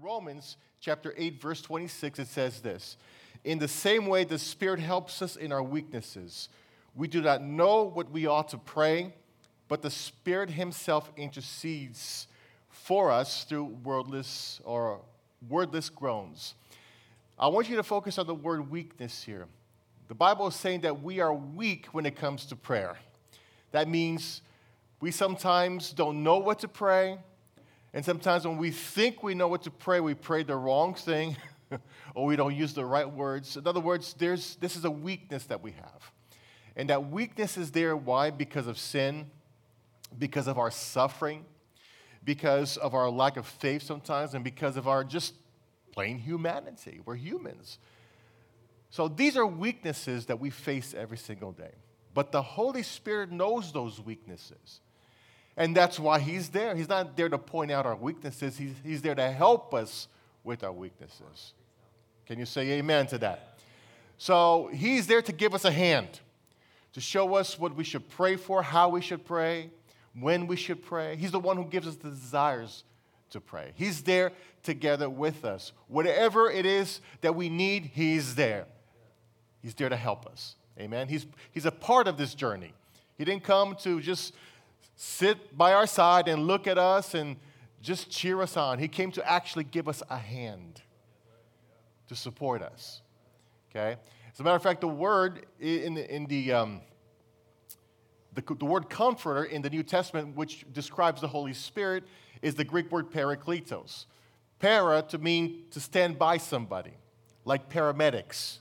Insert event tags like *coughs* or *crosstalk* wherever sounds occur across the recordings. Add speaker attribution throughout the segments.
Speaker 1: Romans chapter 8, verse 26, it says this In the same way, the Spirit helps us in our weaknesses. We do not know what we ought to pray, but the Spirit Himself intercedes for us through wordless or wordless groans. I want you to focus on the word weakness here. The Bible is saying that we are weak when it comes to prayer. That means we sometimes don't know what to pray. And sometimes when we think we know what to pray, we pray the wrong thing *laughs* or we don't use the right words. In other words, there's, this is a weakness that we have. And that weakness is there, why? Because of sin, because of our suffering, because of our lack of faith sometimes, and because of our just plain humanity. We're humans. So these are weaknesses that we face every single day. But the Holy Spirit knows those weaknesses. And that's why He's there. He's not there to point out our weaknesses, He's, he's there to help us with our weaknesses. Can you say amen to that? So He's there to give us a hand, to show us what we should pray for, how we should pray, when we should pray. He's the one who gives us the desires to pray. He's there together with us. Whatever it is that we need, He's there. He's there to help us. Amen. He's, he's a part of this journey. He didn't come to just sit by our side and look at us and just cheer us on. He came to actually give us a hand to support us. Okay? As a matter of fact, the word in the, in the, um, the, the word comforter in the New Testament, which describes the Holy Spirit, is the Greek word parakletos. Para to mean to stand by somebody, like paramedics.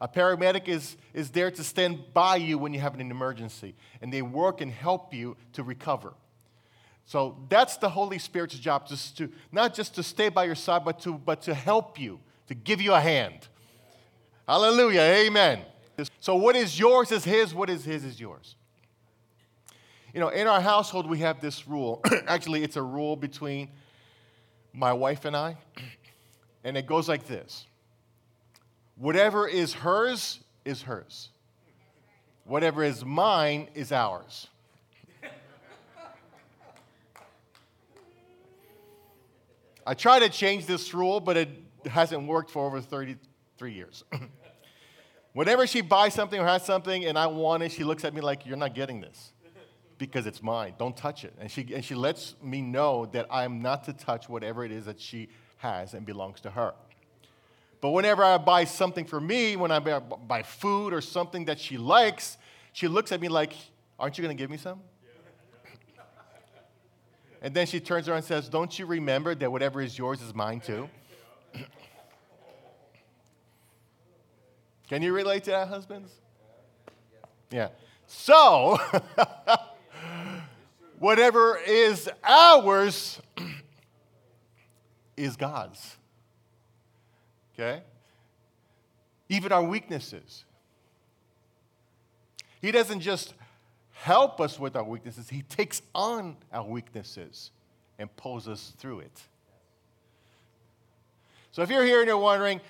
Speaker 1: A paramedic is, is there to stand by you when you have an emergency, and they work and help you to recover. So that's the Holy Spirit's job, just to not just to stay by your side, but to, but to help you, to give you a hand. Hallelujah. Amen. So what is yours is his, what is his is yours. You know, in our household, we have this rule. *coughs* Actually, it's a rule between my wife and I, and it goes like this Whatever is hers is hers. Whatever is mine is ours. I try to change this rule, but it hasn't worked for over 33 years. *clears throat* Whenever she buys something or has something and I want it, she looks at me like, You're not getting this because it's mine. Don't touch it. And she, and she lets me know that I'm not to touch whatever it is that she has and belongs to her. But whenever I buy something for me, when I buy food or something that she likes, she looks at me like, Aren't you going to give me some? *laughs* and then she turns around and says, Don't you remember that whatever is yours is mine too? Can you relate to that, husbands? Yeah. So, *laughs* whatever is ours *clears throat* is God's. Okay? Even our weaknesses. He doesn't just help us with our weaknesses, He takes on our weaknesses and pulls us through it. So if you're here and you're wondering,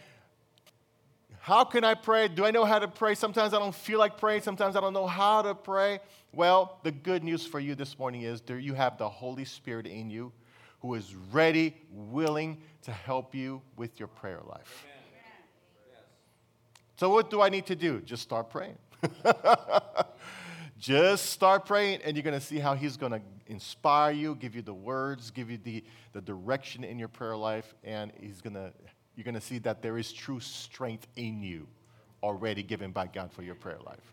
Speaker 1: how can I pray? Do I know how to pray? Sometimes I don't feel like praying. Sometimes I don't know how to pray. Well, the good news for you this morning is that you have the Holy Spirit in you who is ready, willing to help you with your prayer life. So, what do I need to do? Just start praying. *laughs* Just start praying, and you're going to see how He's going to inspire you, give you the words, give you the, the direction in your prayer life, and He's going to, you're going to see that there is true strength in you already given by God for your prayer life.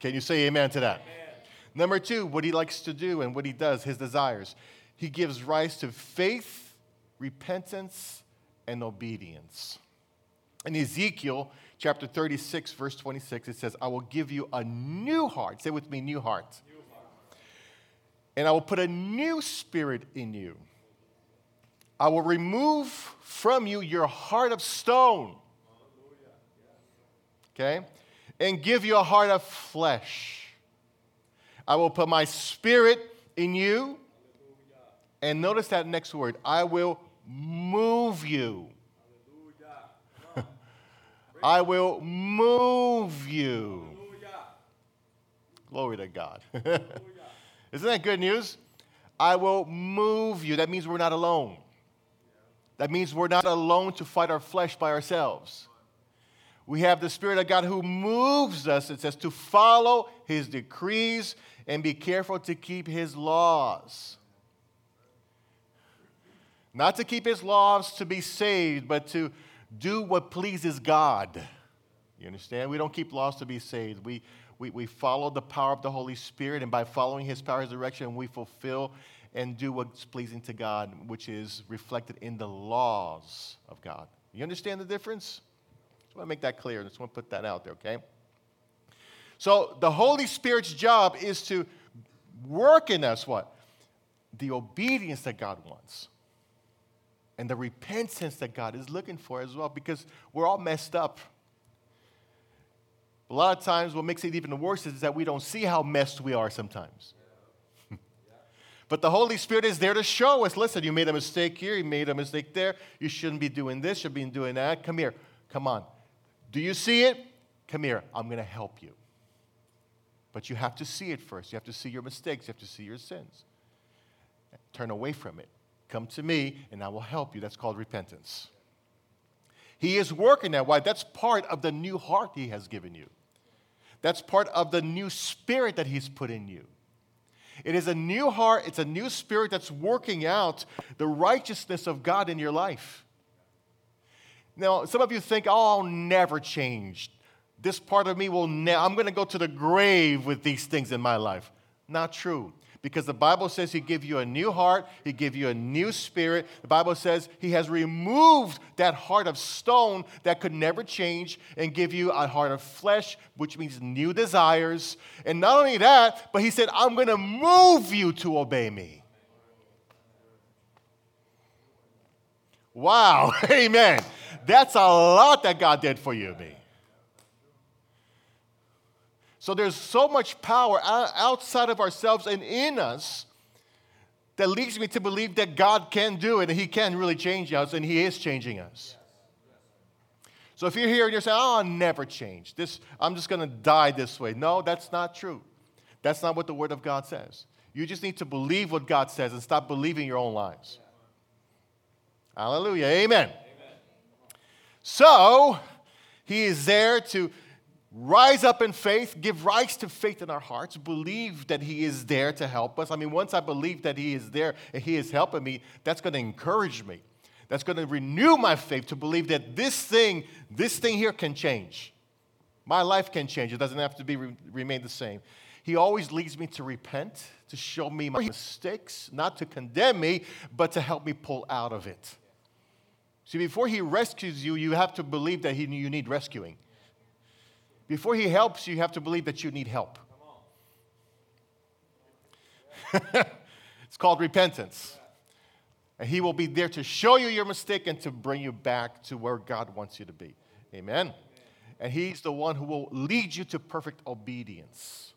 Speaker 1: Can you say amen to that? Amen. Number two, what He likes to do and what He does, His desires. He gives rise to faith, repentance, and obedience. In Ezekiel chapter 36, verse 26, it says, I will give you a new heart. Say with me, new heart. New heart. And I will put a new spirit in you. I will remove from you your heart of stone. Okay? And give you a heart of flesh. I will put my spirit in you and notice that next word I will move you. *laughs* I will move you. Glory to God. *laughs* Isn't that good news? I will move you. That means we're not alone. That means we're not alone to fight our flesh by ourselves. We have the Spirit of God who moves us, it says, to follow His decrees and be careful to keep His laws. Not to keep His laws to be saved, but to do what pleases God. You understand? We don't keep laws to be saved. We, we, we follow the power of the Holy Spirit, and by following His power, His direction, we fulfill and do what's pleasing to God, which is reflected in the laws of God. You understand the difference? Just want to make that clear. I just want to put that out there, okay? So the Holy Spirit's job is to work in us what? The obedience that God wants. And the repentance that God is looking for as well, because we're all messed up. A lot of times, what makes it even worse is that we don't see how messed we are sometimes. *laughs* But the Holy Spirit is there to show us listen, you made a mistake here, you made a mistake there, you shouldn't be doing this, you should be doing that. Come here, come on. Do you see it? Come here, I'm going to help you. But you have to see it first. You have to see your mistakes, you have to see your sins. Turn away from it. Come to me, and I will help you. That's called repentance. He is working that. Why? That's part of the new heart He has given you. That's part of the new spirit that He's put in you. It is a new heart, it's a new spirit that's working out the righteousness of God in your life. Now, some of you think, oh, I'll never change. This part of me will never, I'm going to go to the grave with these things in my life. Not true because the Bible says He give you a new heart, He give you a new spirit. The Bible says He has removed that heart of stone that could never change and give you a heart of flesh, which means new desires. And not only that, but He said, I'm going to move you to obey me. Wow, *laughs* amen. That's a lot that God did for you me. So there's so much power outside of ourselves and in us that leads me to believe that God can do it and He can really change us and He is changing us. So if you're here and you're saying, "Oh, I'll never change. This, I'm just going to die this way." No, that's not true. That's not what the Word of God says. You just need to believe what God says and stop believing your own lies. Hallelujah. Amen. Amen. So He is there to rise up in faith, give rise to faith in our hearts, believe that He is there to help us. I mean, once I believe that He is there and He is helping me, that's going to encourage me. That's going to renew my faith to believe that this thing, this thing here can change. My life can change. It doesn't have to be remain the same. He always leads me to repent, to show me my mistakes, not to condemn me, but to help me pull out of it. See, before he rescues you, you have to believe that he, you need rescuing. Before He helps you, you have to believe that you need help. *laughs* it's called repentance. And He will be there to show you your mistake and to bring you back to where God wants you to be. Amen. And He's the one who will lead you to perfect obedience.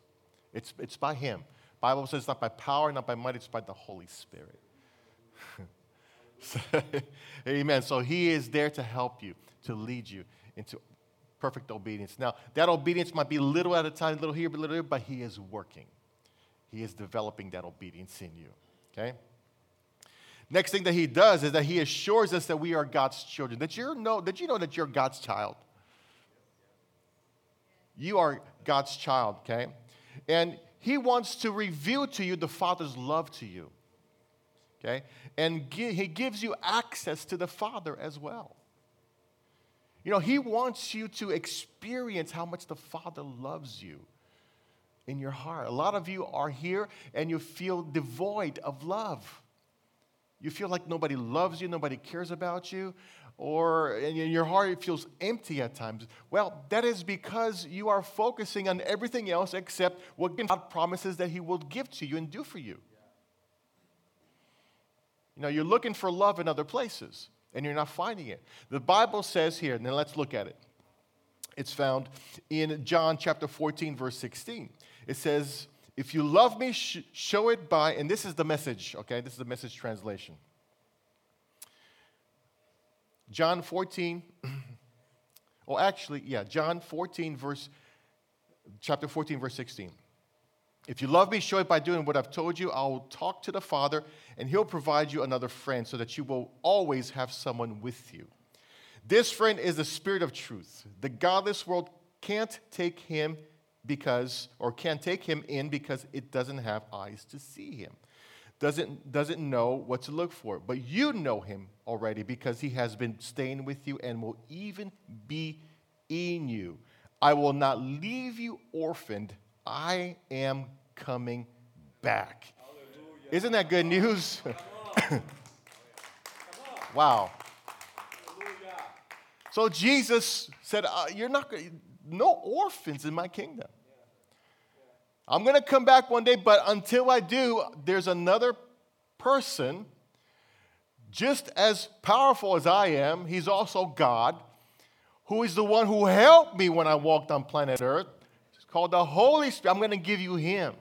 Speaker 1: It's, it's by Him. Bible says not by power, not by might, it's by the Holy Spirit. *laughs* Amen. So He is there to help you, to lead you into perfect obedience. Now, that obedience might be little at a time, little here, but little here, but He is working. He is developing that obedience in you. Okay? Next thing that He does is that He assures us that we are God's children. That you know, did you know that you're God's child? You are God's child, okay? And He wants to reveal to you the Father's love to you, okay? And He gives you access to the Father as well. You know, He wants you to experience how much the Father loves you in your heart. A lot of you are here and you feel devoid of love. You feel like nobody loves you, nobody cares about you, or in your heart it feels empty at times. Well, that is because you are focusing on everything else except what God promises that He will give to you and do for you. You know, you're looking for love in other places and you're not finding it. The Bible says here, and then let's look at it. It's found in John chapter 14, verse 16. It says, If you love me, sh- show it by, and this is the message, okay? This is the message translation. John 14, *clears throat* oh, actually, yeah, John 14, verse, chapter 14, verse 16. If you love me, show it by doing what I've told you. I'll talk to the Father, and he'll provide you another friend so that you will always have someone with you. This friend is the Spirit of truth. The godless world can't take him because, or can't take him in because it doesn't have eyes to see him, doesn't, doesn't know what to look for. But you know him already because he has been staying with you and will even be in you. I will not leave you orphaned. I am coming back. Hallelujah. Isn't that good news? *laughs* wow. So Jesus said, uh, "You're not no orphans in my kingdom. I'm going to come back one day, but until I do, there's another person just as powerful as I am. He's also God, who is the one who helped me when I walked on planet Earth. It's called the Holy Spirit. I'm going to give you him.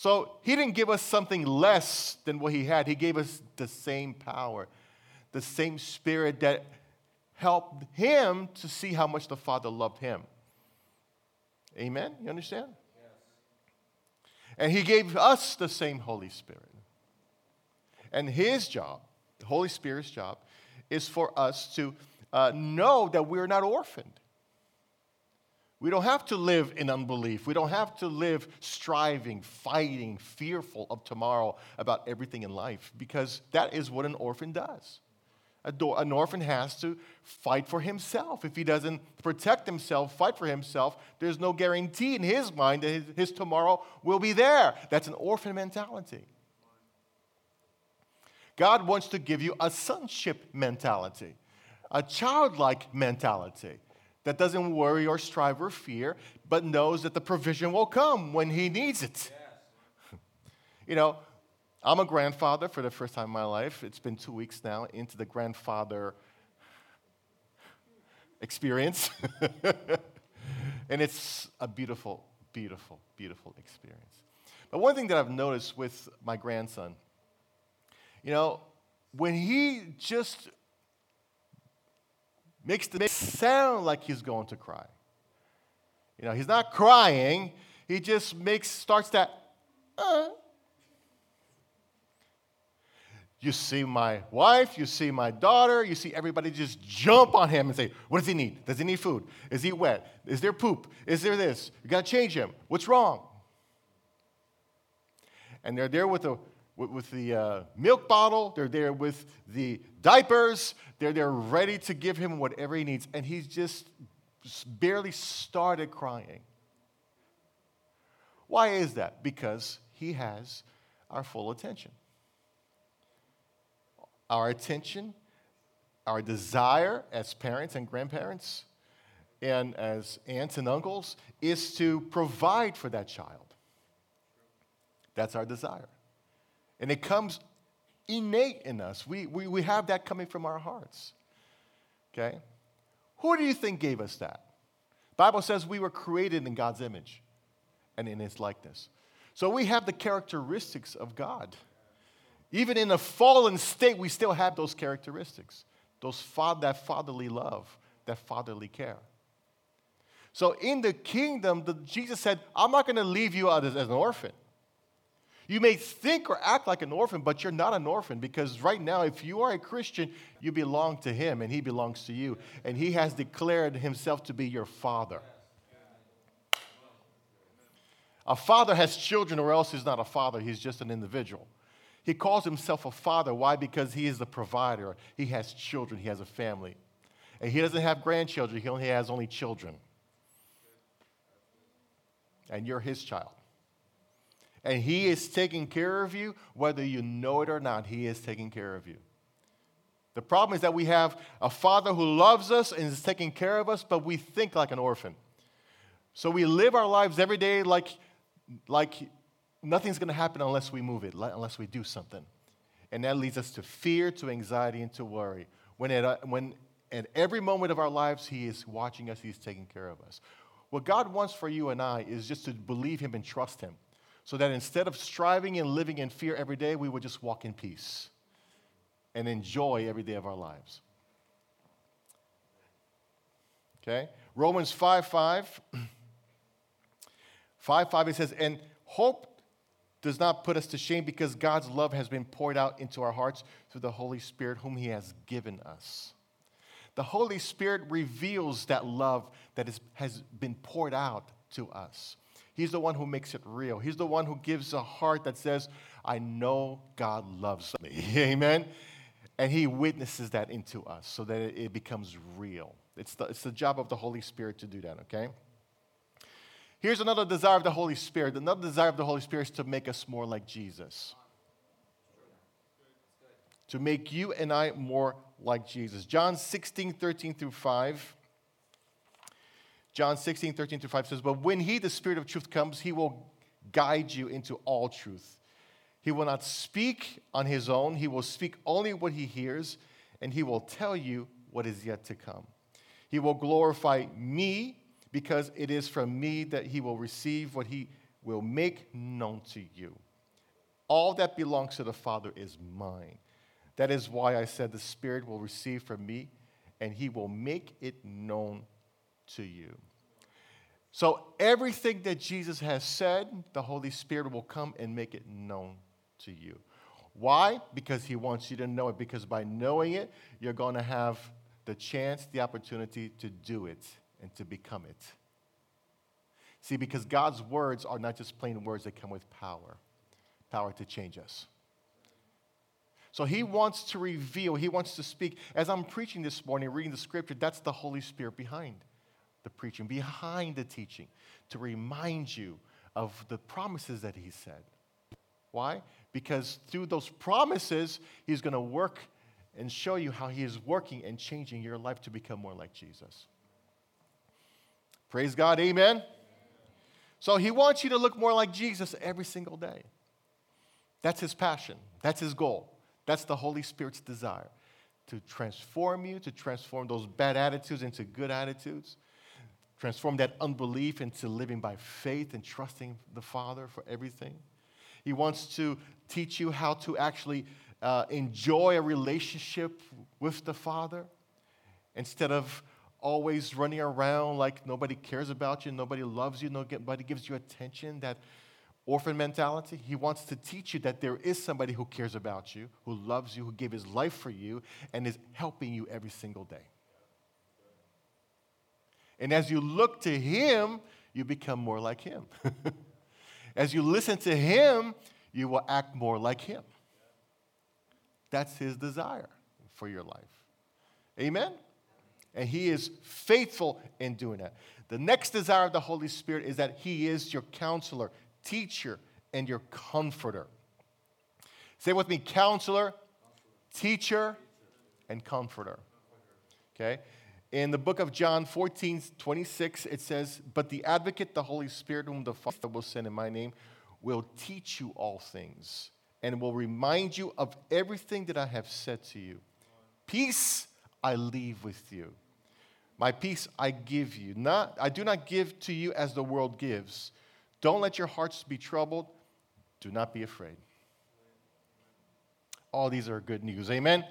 Speaker 1: So he didn't give us something less than what he had. He gave us the same power, the same spirit that helped him to see how much the Father loved him. Amen? You understand? And he gave us the same Holy Spirit. And his job, the Holy Spirit's job, is for us to uh, know that we're not orphaned. We don't have to live in unbelief. We don't have to live striving, fighting, fearful of tomorrow about everything in life because that is what an orphan does. An orphan has to fight for himself. If he doesn't protect himself, fight for himself, there's no guarantee in his mind that his, tomorrow will be there. That's an orphan mentality. God wants to give you a sonship mentality, a childlike mentality that doesn't worry or strive or fear, but knows that the provision will come when he needs it. Yes. *laughs* you know, I'm a grandfather for the first time in my life. It's been two weeks now into the grandfather experience. *laughs* and it's a beautiful, beautiful, beautiful experience. But one thing that I've noticed with my grandson, you know, when he just makes the sound like he's going to cry, you know, he's not crying, he just makes, starts that, uh, you see my wife, you see my daughter, you see everybody just jump on him and say, What does he need? Does he need food? Is he wet? Is there poop? Is there this? You got to change him. What's wrong? And they're there with the, with the uh, milk bottle, they're there with the diapers, they're there ready to give him whatever he needs. And he's just barely started crying. Why is that? Because he has our full attention our attention, our desire as parents and grandparents and as aunts and uncles is to provide for that child. That's our desire. And it comes innate in us. We, we, we have that coming from our hearts. Okay? Who do you think gave us that? Bible says we were created in God's image and in his likeness. So we have the characteristics of God. Even in a fallen state, we still have those characteristics, those that fatherly love, that fatherly care. So in the kingdom, the, Jesus said, I'm not going to leave you out as, as an orphan. You may think or act like an orphan, but you're not an orphan because right now, if you are a Christian, you belong to Him and He belongs to you. And He has declared Himself to be your Father. A father has children, or else he's not a father, he's just an individual. He calls himself a father. Why? Because he is the provider. He has children, he has a family. And he doesn't have grandchildren, he only has only children. And you're his child. And he is taking care of you, whether you know it or not, he is taking care of you. The problem is that we have a father who loves us and is taking care of us, but we think like an orphan. So we live our lives every day like, like nothing's going to happen unless we move it, unless we do something. And that leads us to fear, to anxiety, and to worry. When at, uh, when at every moment of our lives, He is watching us, He's taking care of us. What God wants for you and I is just to believe Him and trust Him. So that instead of striving and living in fear every day, we would just walk in peace and enjoy every day of our lives. Okay? Romans 5 5. *clears throat* 5 5, it says, And hope does not put us to shame because God's love has been poured out into our hearts through the Holy Spirit, whom He has given us. The Holy Spirit reveals that love that is, has been poured out to us. He's the one who makes it real. He's the one who gives a heart that says, I know God loves me. *laughs* Amen. And He witnesses that into us so that it, becomes real. It's the, it's the job of the Holy Spirit to do that, okay? Here's another desire of the Holy Spirit. Another desire of the Holy Spirit is to make us more like Jesus. To make you and I more like Jesus. John 16, 13 through 5. John 16, 13 through 5 says, But when he, the Spirit of truth, comes, he will guide you into all truth. He will not speak on his own, he will speak only what he hears, and he will tell you what is yet to come. He will glorify me because it is from me that he will receive what he will make known to you. All that belongs to the Father is mine. That is why I said the Spirit will receive from me and he will make it known to you. So, everything that Jesus has said, the Holy Spirit will come and make it known to you. Why? Because he wants you to know it. Because by knowing it, you're going to have the chance, the opportunity to do it and to become it. See, because God's words are not just plain words, they come with power power to change us. So he wants to reveal, he wants to speak. As I'm preaching this morning, reading the scripture, that's the Holy Spirit behind the preaching, behind the teaching, to remind you of the promises that he said. Why? Because through those promises, he's going to work and show you how he is working and changing your life to become more like Jesus. Praise God, amen. So he wants you to look more like Jesus every single day. That's his passion, that's his goal, that's the Holy Spirit's desire to transform you, to transform those bad attitudes into good attitudes, transform that unbelief into living by faith and trusting the Father for everything. He wants to teach you how to actually uh, enjoy a relationship with the Father instead of always running around like nobody cares about you, nobody loves you, nobody gives you attention, that orphan mentality. He wants to teach you that there is somebody who cares about you, who loves you, who gave his life for you, and is helping you every single day. And as you look to him, you become more like him. *laughs* as you listen to him, you will act more like him. That's his desire for your life. Amen? And He is faithful in doing that. The next desire of the Holy Spirit is that He is your counselor, teacher, and your comforter. Say with me counselor, teacher, and comforter. Okay? In the book of John 14, 26, it says, But the advocate, the Holy Spirit, whom the Father will send in my name, will teach you all things and will remind you of everything that I have said to you. Peace I leave with you. My peace I give you. Not, I do not give to you as the world gives. Don't let your hearts be troubled. Do not be afraid. All these are good news. Amen.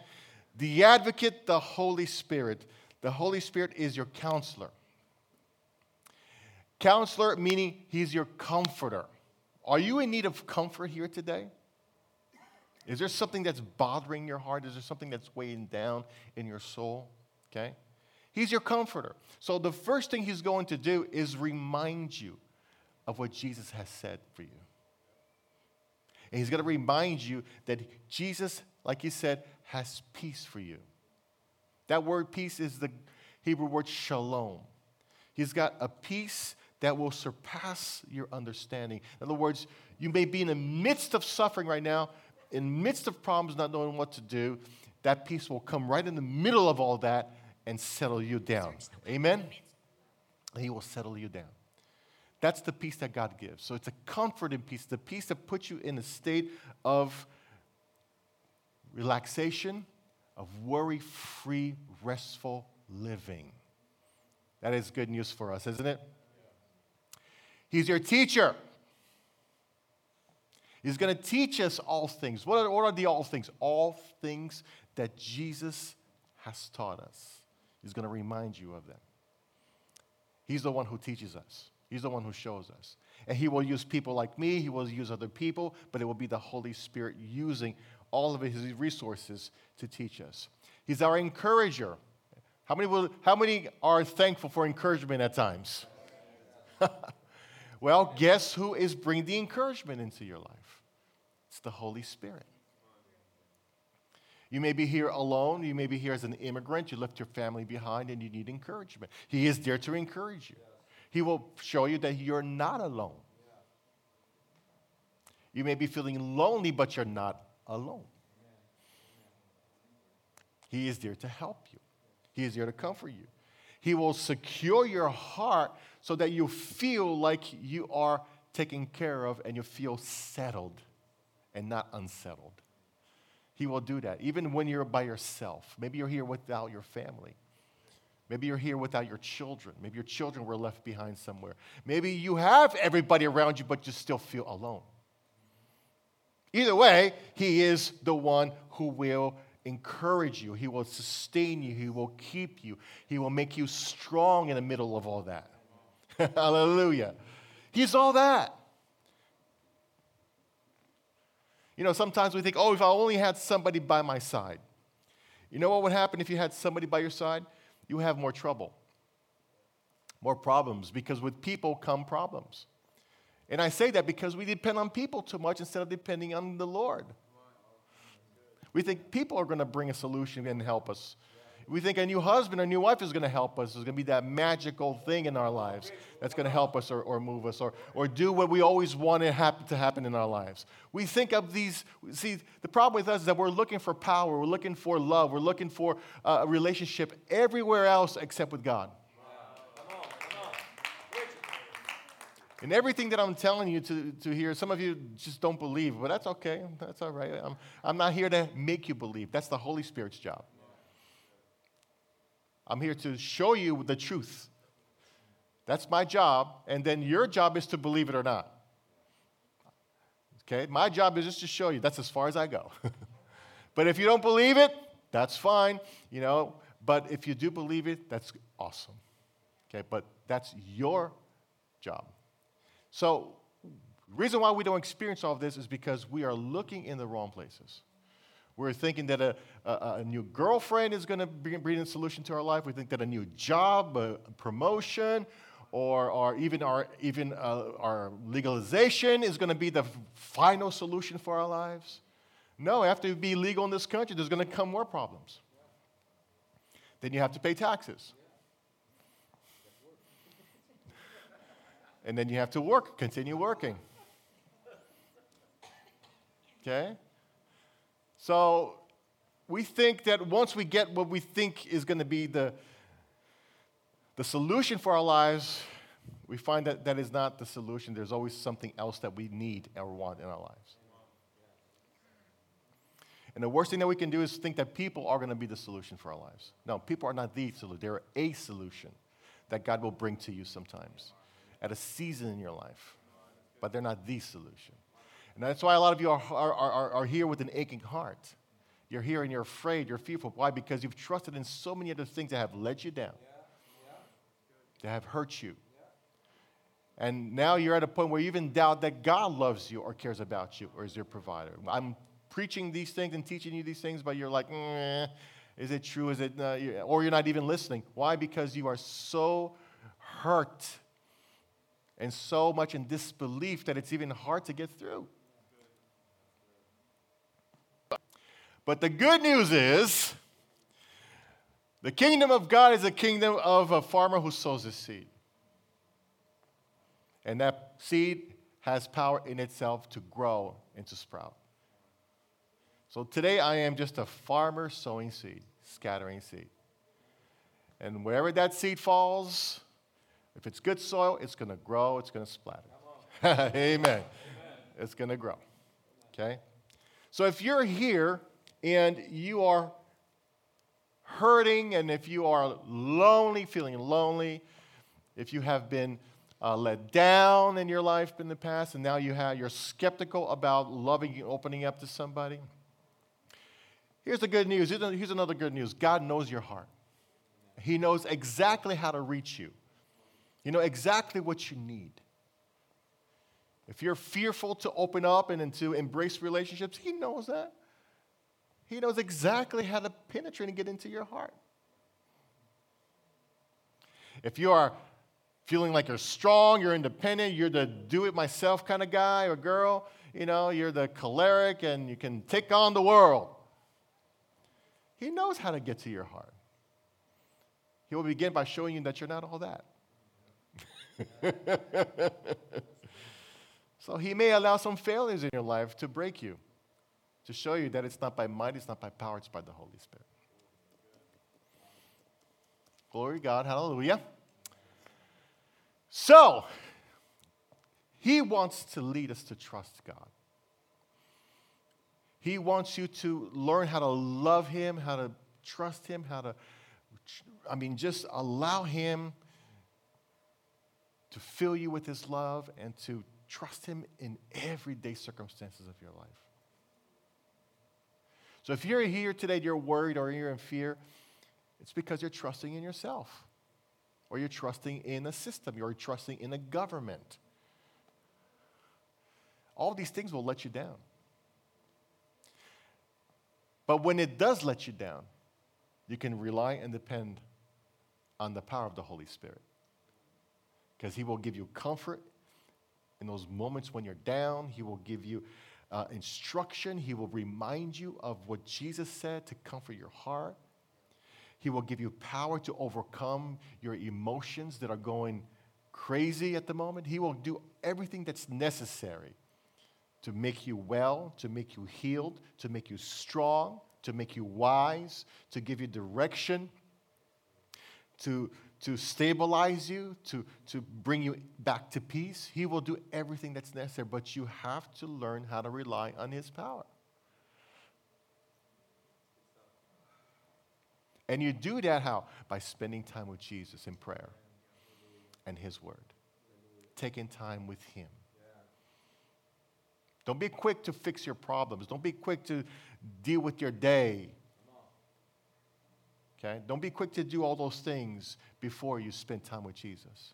Speaker 1: The advocate, the Holy Spirit. The Holy Spirit is your counselor. Counselor meaning he's your comforter. Are you in need of comfort here today? Is there something that's bothering your heart? Is there something that's weighing down in your soul? Okay? He's your comforter. So the first thing he's going to do is remind you of what Jesus has said for you. And he's going to remind you that Jesus, like he said, has peace for you. That word peace is the Hebrew word shalom. He's got a peace that will surpass your understanding. In other words, you may be in the midst of suffering right now, in midst of problems, not knowing what to do, that peace will come right in the middle of all that and settle you down. Amen? He will settle you down. That's the peace that God gives. So it's a comforting peace, the peace that puts you in a state of relaxation, of worry free, restful living. That is good news for us, isn't it? He's your teacher. He's going to teach us all things. What are, what are the all things? All things that Jesus has taught us. He's going to remind you of them. He's the one who teaches us He's the one who shows us. And He will use people like me, He will use other people, but it will be the Holy Spirit using all of His resources to teach us. He's our encourager. How many, will, how many are thankful for encouragement at times? *laughs* well, guess who is bringing the encouragement into your life? It's the Holy Spirit. You may be here alone. You may be here as an immigrant. You left your family behind and you need encouragement. He is there to encourage you. He will show you that you're not alone. You may be feeling lonely, but you're not alone. He is there to help you, He is there to comfort you. He will secure your heart so that you feel like you are taken care of and you feel settled and not unsettled. He will do that, even when you're by yourself. Maybe you're here without your family. Maybe you're here without your children. Maybe your children were left behind somewhere. Maybe you have everybody around you, but you still feel alone. Either way, He is the one who will encourage you, He will sustain you, He will keep you, He will make you strong in the middle of all that. *laughs* Hallelujah. He's all that. You know, sometimes we think, oh, if I only had somebody by my side. You know what would happen if you had somebody by your side? You have more trouble, more problems, because with people come problems. And I say that because we depend on people too much instead of depending on the Lord. We think people are going to bring a solution and help us. We think a new husband or new wife is going to help us. There's going to be that magical thing in our lives that's going to help us or, or move us or, or do what we always want to happen, to happen in our lives. We think of these, see, the problem with us is that we're looking for power, we're looking for love, we're looking for uh, a relationship everywhere else except with God. And everything that I'm telling you to, to hear, some of you just don't believe, but that's okay. That's all right. I'm, I'm not here to make you believe. That's the Holy Spirit's job. I'm here to show you the truth. That's my job. And then your job is to believe it or not. Okay? My job is just to show you. That's as far as I go. *laughs* but if you don't believe it, that's fine. You know, but if you do believe it, that's awesome. Okay? But that's your job. So, the reason why we don't experience all of this is because we are looking in the wrong places. We're thinking that a, a, a new girlfriend is going to bring a solution to our life. We think that a new job, a promotion, or, or even, our, even uh, our legalization is going to be the final solution for our lives. No, after you be legal in this country, there's going to come more problems. Then you have to pay taxes. And then you have to work, continue working. Okay? So we think that once we get what we think is going to be the, the solution for our lives, we find that that is not the solution. There's always something else that we need or want in our lives. And the worst thing that we can do is think that people are going to be the solution for our lives. No, people are not the solution. They're a solution that God will bring to you sometimes at a season in your life, but they're not the solution. And that's why a lot of you are, are, are, are here with an aching heart. You're here and you're afraid, you're fearful. Why? Because you've trusted in so many other things that have led you down, that have hurt you. And now you're at a point where you even doubt that God loves you or cares about you or is your provider. I'm preaching these things and teaching you these things, but you're like, mm, is it true? Is it, or you're not even listening. Why? Because you are so hurt and so much in disbelief that it's even hard to get through. But the good news is the kingdom of God is a kingdom of a farmer who sows his seed. And that seed has power in itself to grow and to sprout. So today I am just a farmer sowing seed, scattering seed. And wherever that seed falls, if it's good soil, it's going to grow, it's going to splatter. Amen. *laughs* Amen. It's going to grow. Okay? So if you're here and you are hurting, and if you are lonely, feeling lonely, if you have been uh, let down in your life in the past, and now you have, you're skeptical about loving and opening up to somebody, here's the good news. Here's another good news God knows your heart, He knows exactly how to reach you. You know exactly what you need. If you're fearful to open up and, to embrace relationships, He knows that. He knows exactly how to penetrate and get into your heart. If you are feeling like you're strong, you're independent, you're the do it myself kind of guy or girl, you know, you're the choleric and you can take on the world. He knows how to get to your heart. He will begin by showing you that you're not all that. *laughs* so he may allow some failures in your life to break you, to show you that it's not by might, it's not by power, it's by the Holy Spirit. Glory God, hallelujah. So, he wants to lead us to trust God. He wants you to learn how to love Him, how to trust Him, how to, I mean, just allow Him to fill you with His love and to trust Him in everyday circumstances of your life. So if you're here today, you're worried or you're in fear, it's because you're trusting in yourself, or you're trusting in a system, you're trusting in a government. All these things will let you down. But when it does let you down, you can rely and depend on the power of the Holy Spirit. Because He will give you comfort in those moments when you're down. He will give you uh, instruction. He will remind you of what Jesus said to comfort your heart. He will give you power to overcome your emotions that are going crazy at the moment. He will do everything that's necessary to make you well, to make you healed, to make you strong, to make you wise, to give you direction, to, to stabilize you, to, to bring you back to peace. He will do everything that's necessary, but you have to learn how to rely on His power. And you do that how? By spending time with Jesus in prayer and His Word, taking time with Him. Don't be quick to fix your problems. Don't be quick to deal with your day. Okay? Don't be quick to do all those things before you spend time with Jesus.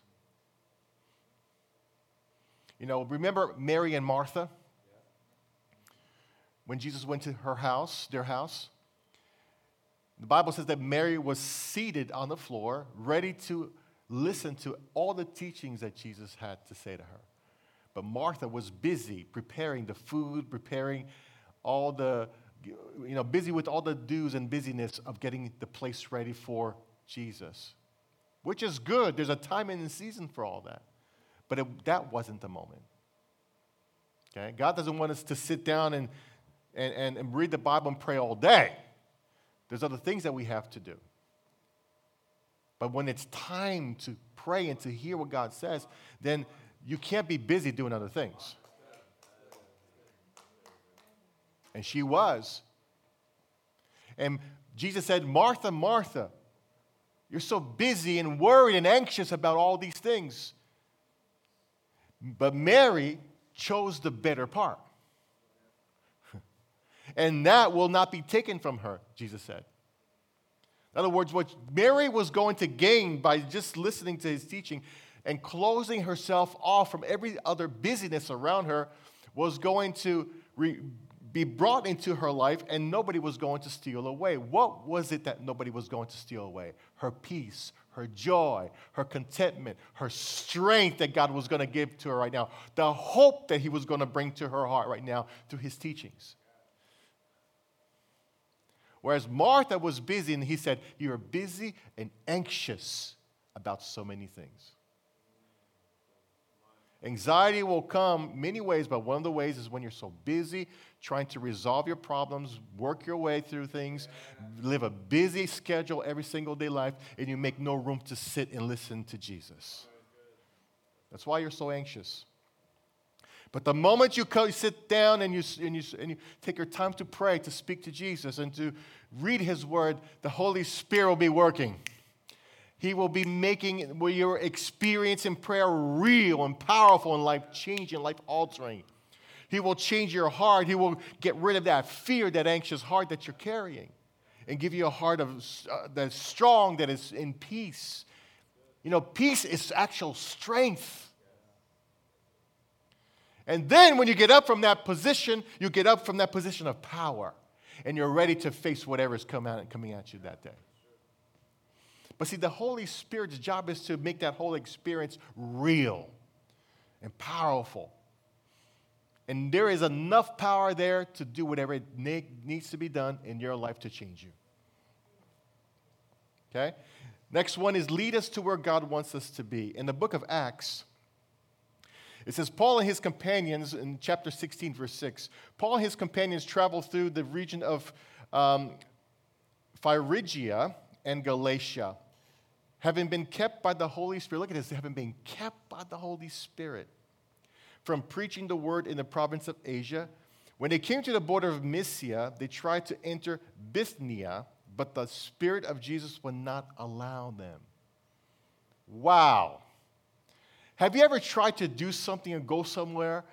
Speaker 1: You know, remember Mary and Martha? When Jesus went to her house, their house, the Bible says that Mary was seated on the floor, ready to listen to all the teachings that Jesus had to say to her. But Martha was busy preparing the food, preparing all the, you know, busy with all the do's and busyness of getting the place ready for Jesus, which is good. There's a time and a season for all that. But it, that wasn't the moment. Okay? God doesn't want us to sit down and, and, and, and read the Bible and pray all day. There's other things that we have to do. But when it's time to pray and to hear what God says, then you can't be busy doing other things. And she was. And Jesus said, Martha, Martha, you're so busy and worried and anxious about all these things. But Mary chose the better part. *laughs* and that will not be taken from her, Jesus said. In other words, what Mary was going to gain by just listening to his teaching and closing herself off from every other busyness around her was going to re- be brought into her life and nobody was going to steal away. What was it that nobody was going to steal away? Her peace, her joy, her contentment, her strength that God was going to give to her right now, the hope that He was going to bring to her heart right now through His teachings. Whereas Martha was busy and He said, You're busy and anxious about so many things. Anxiety will come many ways, but one of the ways is when you're so busy trying to resolve your problems, work your way through things, live a busy schedule every single day life, and you make no room to sit and listen to Jesus. That's why you're so anxious. But the moment you sit down and you, and, you, and you take your time to pray, to speak to Jesus, and to read His Word, the Holy Spirit will be working. He will be making your experience in prayer real and powerful and life changing, life altering. He will change your heart. He will get rid of that fear, that anxious heart that you're carrying, and give you a heart of, uh, that's strong, that is in peace. You know, peace is actual strength. And then when you get up from that position, you get up from that position of power and you're ready to face whatever's come out, coming at you that day. But see, the Holy Spirit's job is to make that whole experience real and powerful. And there is enough power there to do whatever it needs to be done in your life to change you. Okay? Next one is lead us to where God wants us to be. In the book of Acts, it says, Paul and his companions, in chapter 16, verse 6, Paul and his companions traveled through the region of um, Phrygia and Galatia, having been kept by the Holy Spirit. Look at this, having been kept by the Holy Spirit from preaching the word in the province of Asia. When they came to the border of Mysia, they tried to enter Bithynia but the Spirit of Jesus would not allow them. Wow. Have you ever tried to do something and go somewhere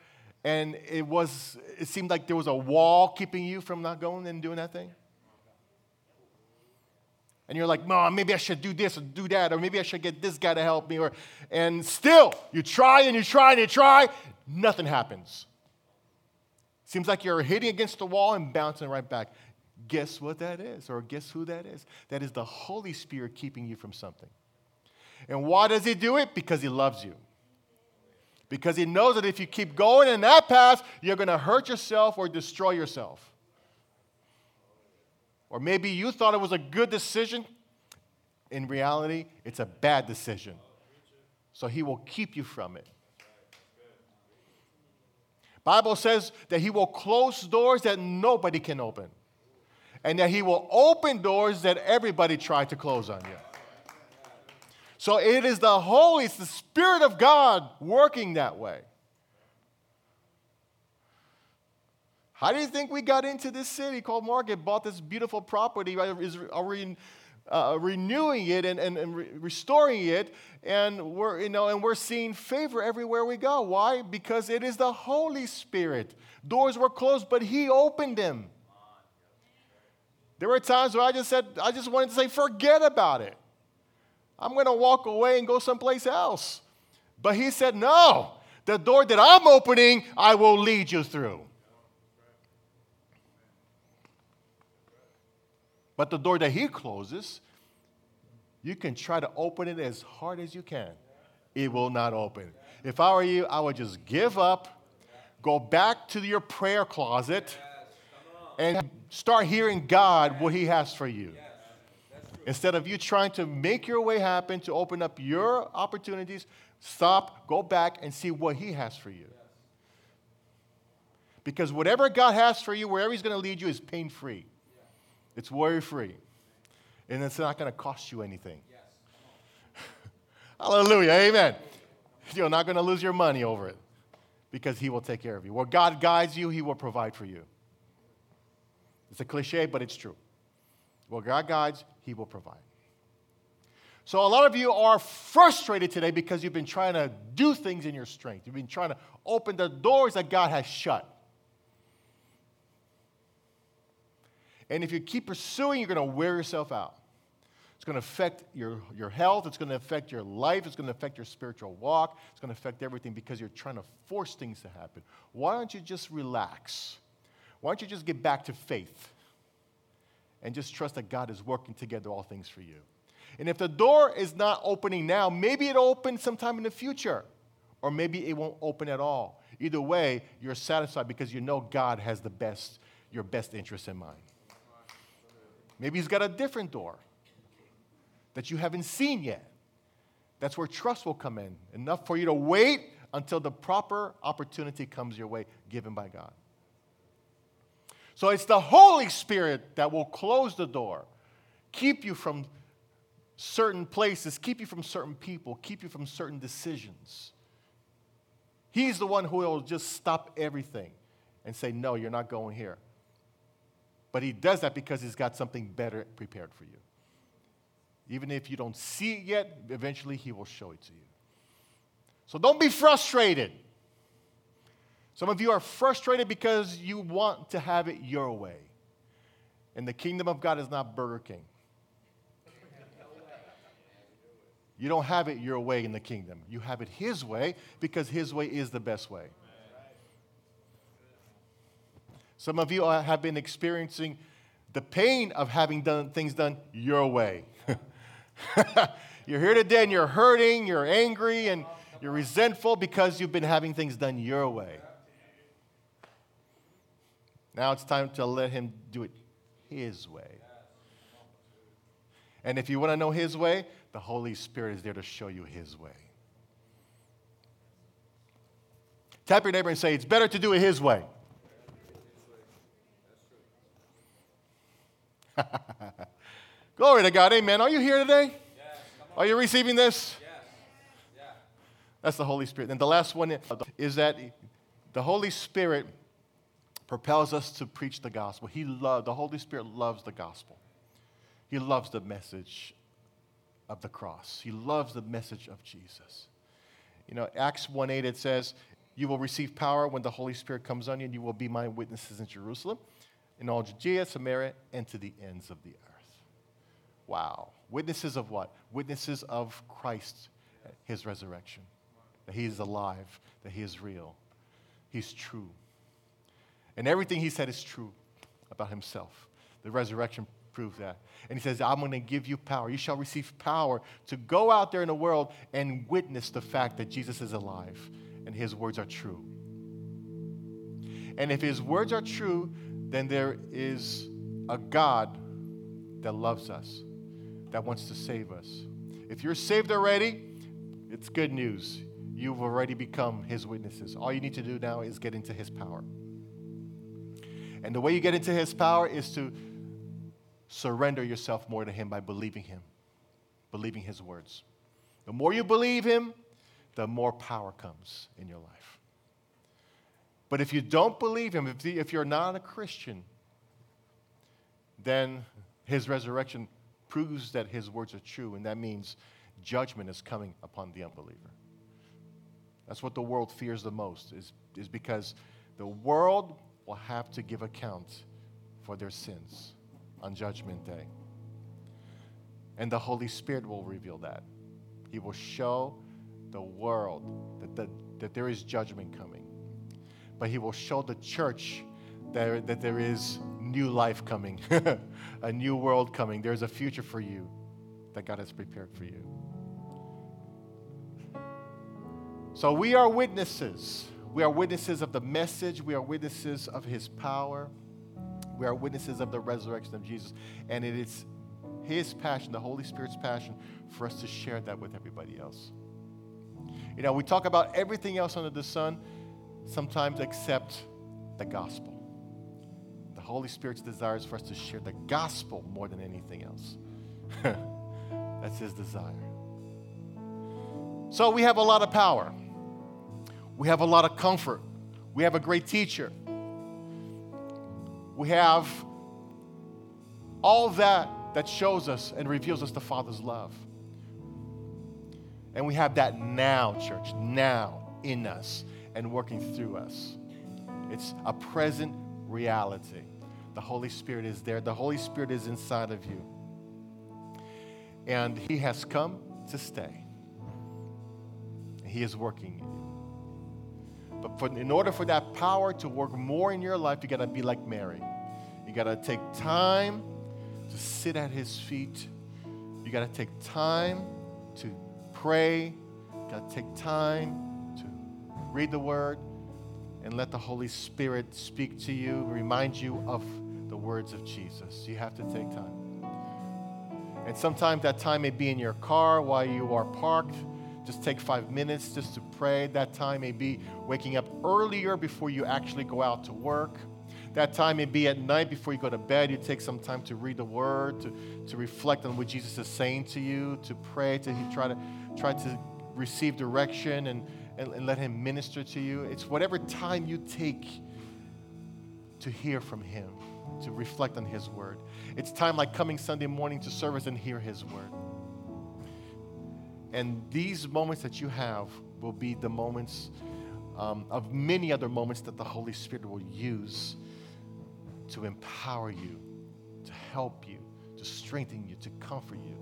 Speaker 1: and it was it seemed like there was a wall keeping you from not going and doing that thing? And you're like, Mom, maybe I should do this or do that, or maybe I should get this guy to help me, or and still you try and you try and you try, nothing happens. Seems like you're hitting against the wall and bouncing right back. Guess what that is? Or guess who that is? That is the Holy Spirit keeping you from something. And why does He do it? Because He loves you. Because He knows that if you keep going in that path, you're going to hurt yourself or destroy yourself. Or maybe you thought it was a good decision. In reality, it's a bad decision. So He will keep you from it. Bible says that he will close doors that nobody can open and that He will open doors that everybody tried to close on you. So it is the Holy, it's the Spirit of God working that way. How do you think we got into this city called Market, bought this beautiful property? Is, are we uh, renewing it and, and, and re- restoring it, and we're, you know, and we're seeing favor everywhere we go. Why? Because it is the Holy Spirit. Doors were closed, but He opened them. There were times where I just said, I just wanted to say, forget about it. I'm going to walk away and go someplace else. But he said, no, the door that I'm opening, I will lead you through. But the door that he closes, you can try to open it as hard as you can. It will not open. If I were you, I would just give up, go back to your prayer closet and start hearing God what He has for you. Instead of you trying to make your way happen to open up your opportunities, stop, go back, and see what He has for you. Because whatever God has for you, wherever He's going to lead you, is pain free, it's worry free, and it's not going to cost you anything. Hallelujah. Amen. You're not going to lose your money over it because He will take care of you. Where God guides you, He will provide for you. It's a cliche, but it's true. Well, God guides, He will provide. So, a lot of you are frustrated today because you've been trying to do things in your strength. You've been trying to open the doors that God has shut. And if you keep pursuing, you're going to wear yourself out. It's going to affect your, your health. It's going to affect your life. It's going to affect your spiritual walk. It's going to affect everything because you're trying to force things to happen. Why don't you just relax? Why don't you just get back to faith and just trust that God is working together all things for you? And if the door is not opening now, maybe it'll open sometime in the future, or maybe it won't open at all. Either way, you're satisfied because you know God has the best, your best interest in mind. Maybe He's got a different door that you haven't seen yet. That's where trust will come in, enough for you to wait until the proper opportunity comes your way, given by God. So it's the Holy Spirit that will close the door, keep you from certain places, keep you from certain people, keep you from certain decisions. He's the one who will just stop everything and say, No, you're not going here. But he does that because he's got something better prepared for you. Even if you don't see it yet, eventually he will show it to you. So don't be frustrated. Some of you are frustrated because you want to have it your way. And the kingdom of God is not Burger King. You don't have it your way in the kingdom. You have it His way because His way is the best way. Some of you have been experiencing the pain of having done things done your way. *laughs* you're here today and you're hurting, you're angry, and you're resentful because you've been having things done your way. Now it's time to let Him do it His way. And if you want to know His way, the Holy Spirit is there to show you His way. Tap your neighbor and say, It's better to do it His way. *laughs* Glory to God. Amen. Are you here today? Yes, Are you receiving this? Yes. Yeah. That's the Holy Spirit. And the last one is that the Holy Spirit propels us to preach the gospel. He love, the Holy Spirit loves the gospel. He loves the message of the cross. He loves the message of Jesus. You know, Acts 1 8, it says, You will receive power when the Holy Spirit comes on you, and you will be my witnesses in Jerusalem, in all Judea, Samaria, and to the ends of the earth. Wow. Witnesses of what? Witnesses of Christ, his resurrection, that he is alive, that he is real, he's true. And everything he said is true about himself. The resurrection proves that. And he says, I'm going to give you power. You shall receive power to go out there in the world and witness the fact that Jesus is alive and his words are true. And if his words are true, then there is a God that loves us, that wants to save us. If you're saved already, it's good news. You've already become his witnesses. All you need to do now is get into his power. And the way you get into his power is to surrender yourself more to him by believing him, believing his words. The more you believe him, the more power comes in your life. But if you don't believe him, if, if you're not a Christian, then his resurrection proves that his words are true, and that means judgment is coming upon the unbeliever. That's what the world fears the most, is, is because the world will have to give account for their sins on Judgment Day. And the Holy Spirit will reveal that. He will show the world that, the, that there is judgment coming. But He will show the church that, that there is new life coming, *laughs* a new world coming. There's a future for you that God has prepared for you. So we are witnesses we are witnesses of the message. We are witnesses of his power. We are witnesses of the resurrection of Jesus. And it is his passion, the Holy Spirit's passion, for us to share that with everybody else. You know, we talk about everything else under the sun, sometimes accept the gospel. The Holy Spirit's desire is for us to share the gospel more than anything else. *laughs* That's his desire. So we have a lot of power. We have a lot of comfort. We have a great teacher. We have all that that shows us and reveals us the Father's love. And we have that now, church, now in us and working through us. It's a present reality. The Holy Spirit is there, the Holy Spirit is inside of you. And He has come to stay. He is working but for, in order for that power to work more in your life, you got to be like Mary. You got to take time to sit at his feet. You got to take time to pray. You got to take time read the word and let the Holy Spirit speak to you, remind you of the words of Jesus. You have to take time. And sometimes that time may be in your car while you are parked just take five minutes just to pray. That time may be waking up earlier before you actually go out to work. That time may be at night before you go to bed. You take some time to read the word, to, to reflect on what Jesus is saying to you, to pray, to try to try to receive direction and, and, and let him minister to you. It's whatever time you take to hear from him, to reflect on his word. It's time like coming Sunday morning to service and hear his word. And these moments that you have will be the moments um, of many other moments that the Holy Spirit will use to empower you, to help you, to strengthen you, to comfort you,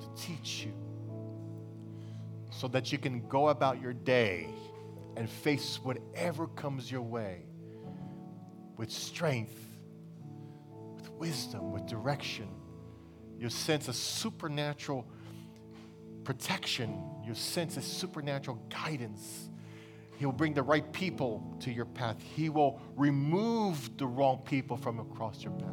Speaker 1: to teach you so that you can go about your day and face whatever comes your way with strength, with wisdom, with direction. You'll sense a supernatural protection, you sense a supernatural guidance. He'll bring the right people to your path. He will remove the wrong people from across your path.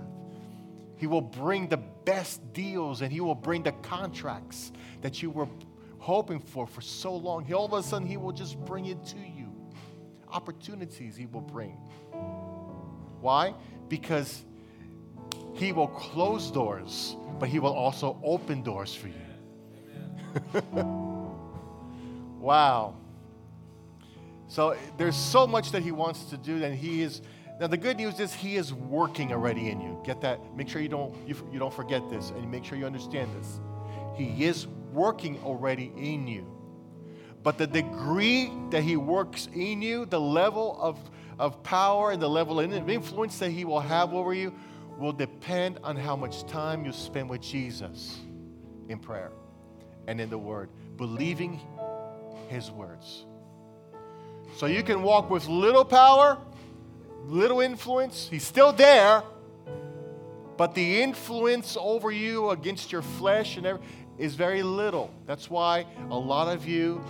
Speaker 1: He will bring the best deals and He will bring the contracts that you were hoping for for so long. He, all of a sudden, He will just bring it to you. Opportunities He will bring. Why? Because He will close doors, but He will also open doors for you. *laughs* wow. So there's so much that he wants to do, and he is. Now the good news is he is working already in you. Get that? Make sure you don't you, you don't forget this, and make sure you understand this. He is working already in you, but the degree that he works in you, the level of of power and the level of influence that he will have over you, will depend on how much time you spend with Jesus in prayer and in the Word, believing His words. So you can walk with little power, little influence. He's still there, but the influence over you against your flesh and everything is very little. That's why a lot of you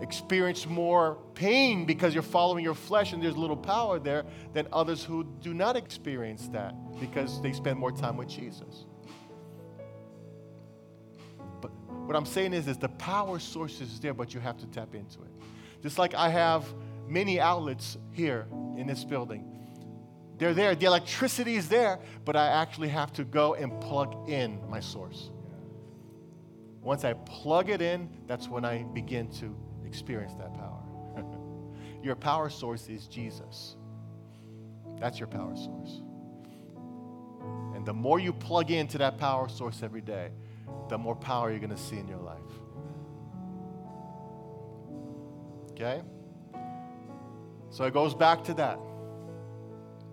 Speaker 1: experience more pain because you're following your flesh and there's little power there than others who do not experience that because they spend more time with Jesus. But what I'm saying is, is the power source is there, but you have to tap into it. Just like I have many outlets here in this building. They're there, the electricity is there, but I actually have to go and plug in my source. Once I plug it in, that's when I begin to experience that power. *laughs* your power source is Jesus. That's your power source. And the more you plug into that power source every day, the more power you're going to see in your life. Okay? So it goes back to that.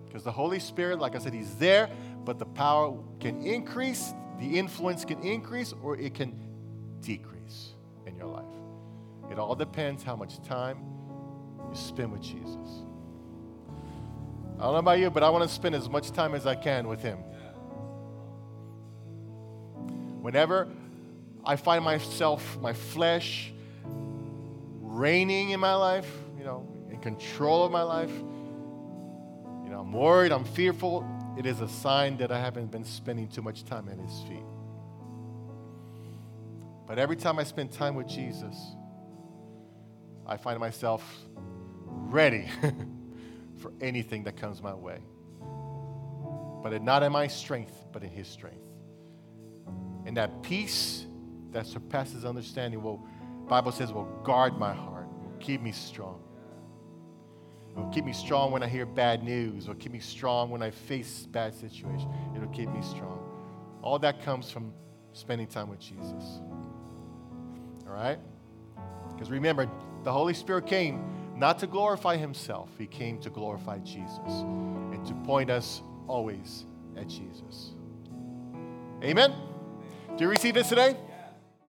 Speaker 1: Because the Holy Spirit, like I said, He's there, but the power can increase, the influence can increase, or it can decrease in your life. It all depends how much time you spend with Jesus. I don't know about you, but I want to spend as much time as I can with Him. Whenever I find myself, my flesh, reigning in my life, you know, in control of my life, you know, I'm worried, I'm fearful, it is a sign that I haven't been spending too much time at His feet. But every time I spend time with Jesus, I find myself ready *laughs* for anything that comes my way. But not in my strength, but in His strength. And that peace that surpasses understanding will Bible says will guard my heart, will keep me strong. It will keep me strong when I hear bad news, or keep me strong when I face bad situations. It'll keep me strong. All that comes from spending time with Jesus. Right? Because remember, the Holy Spirit came not to glorify himself, he came to glorify Jesus and to point us always at Jesus. Amen? Do you receive this today?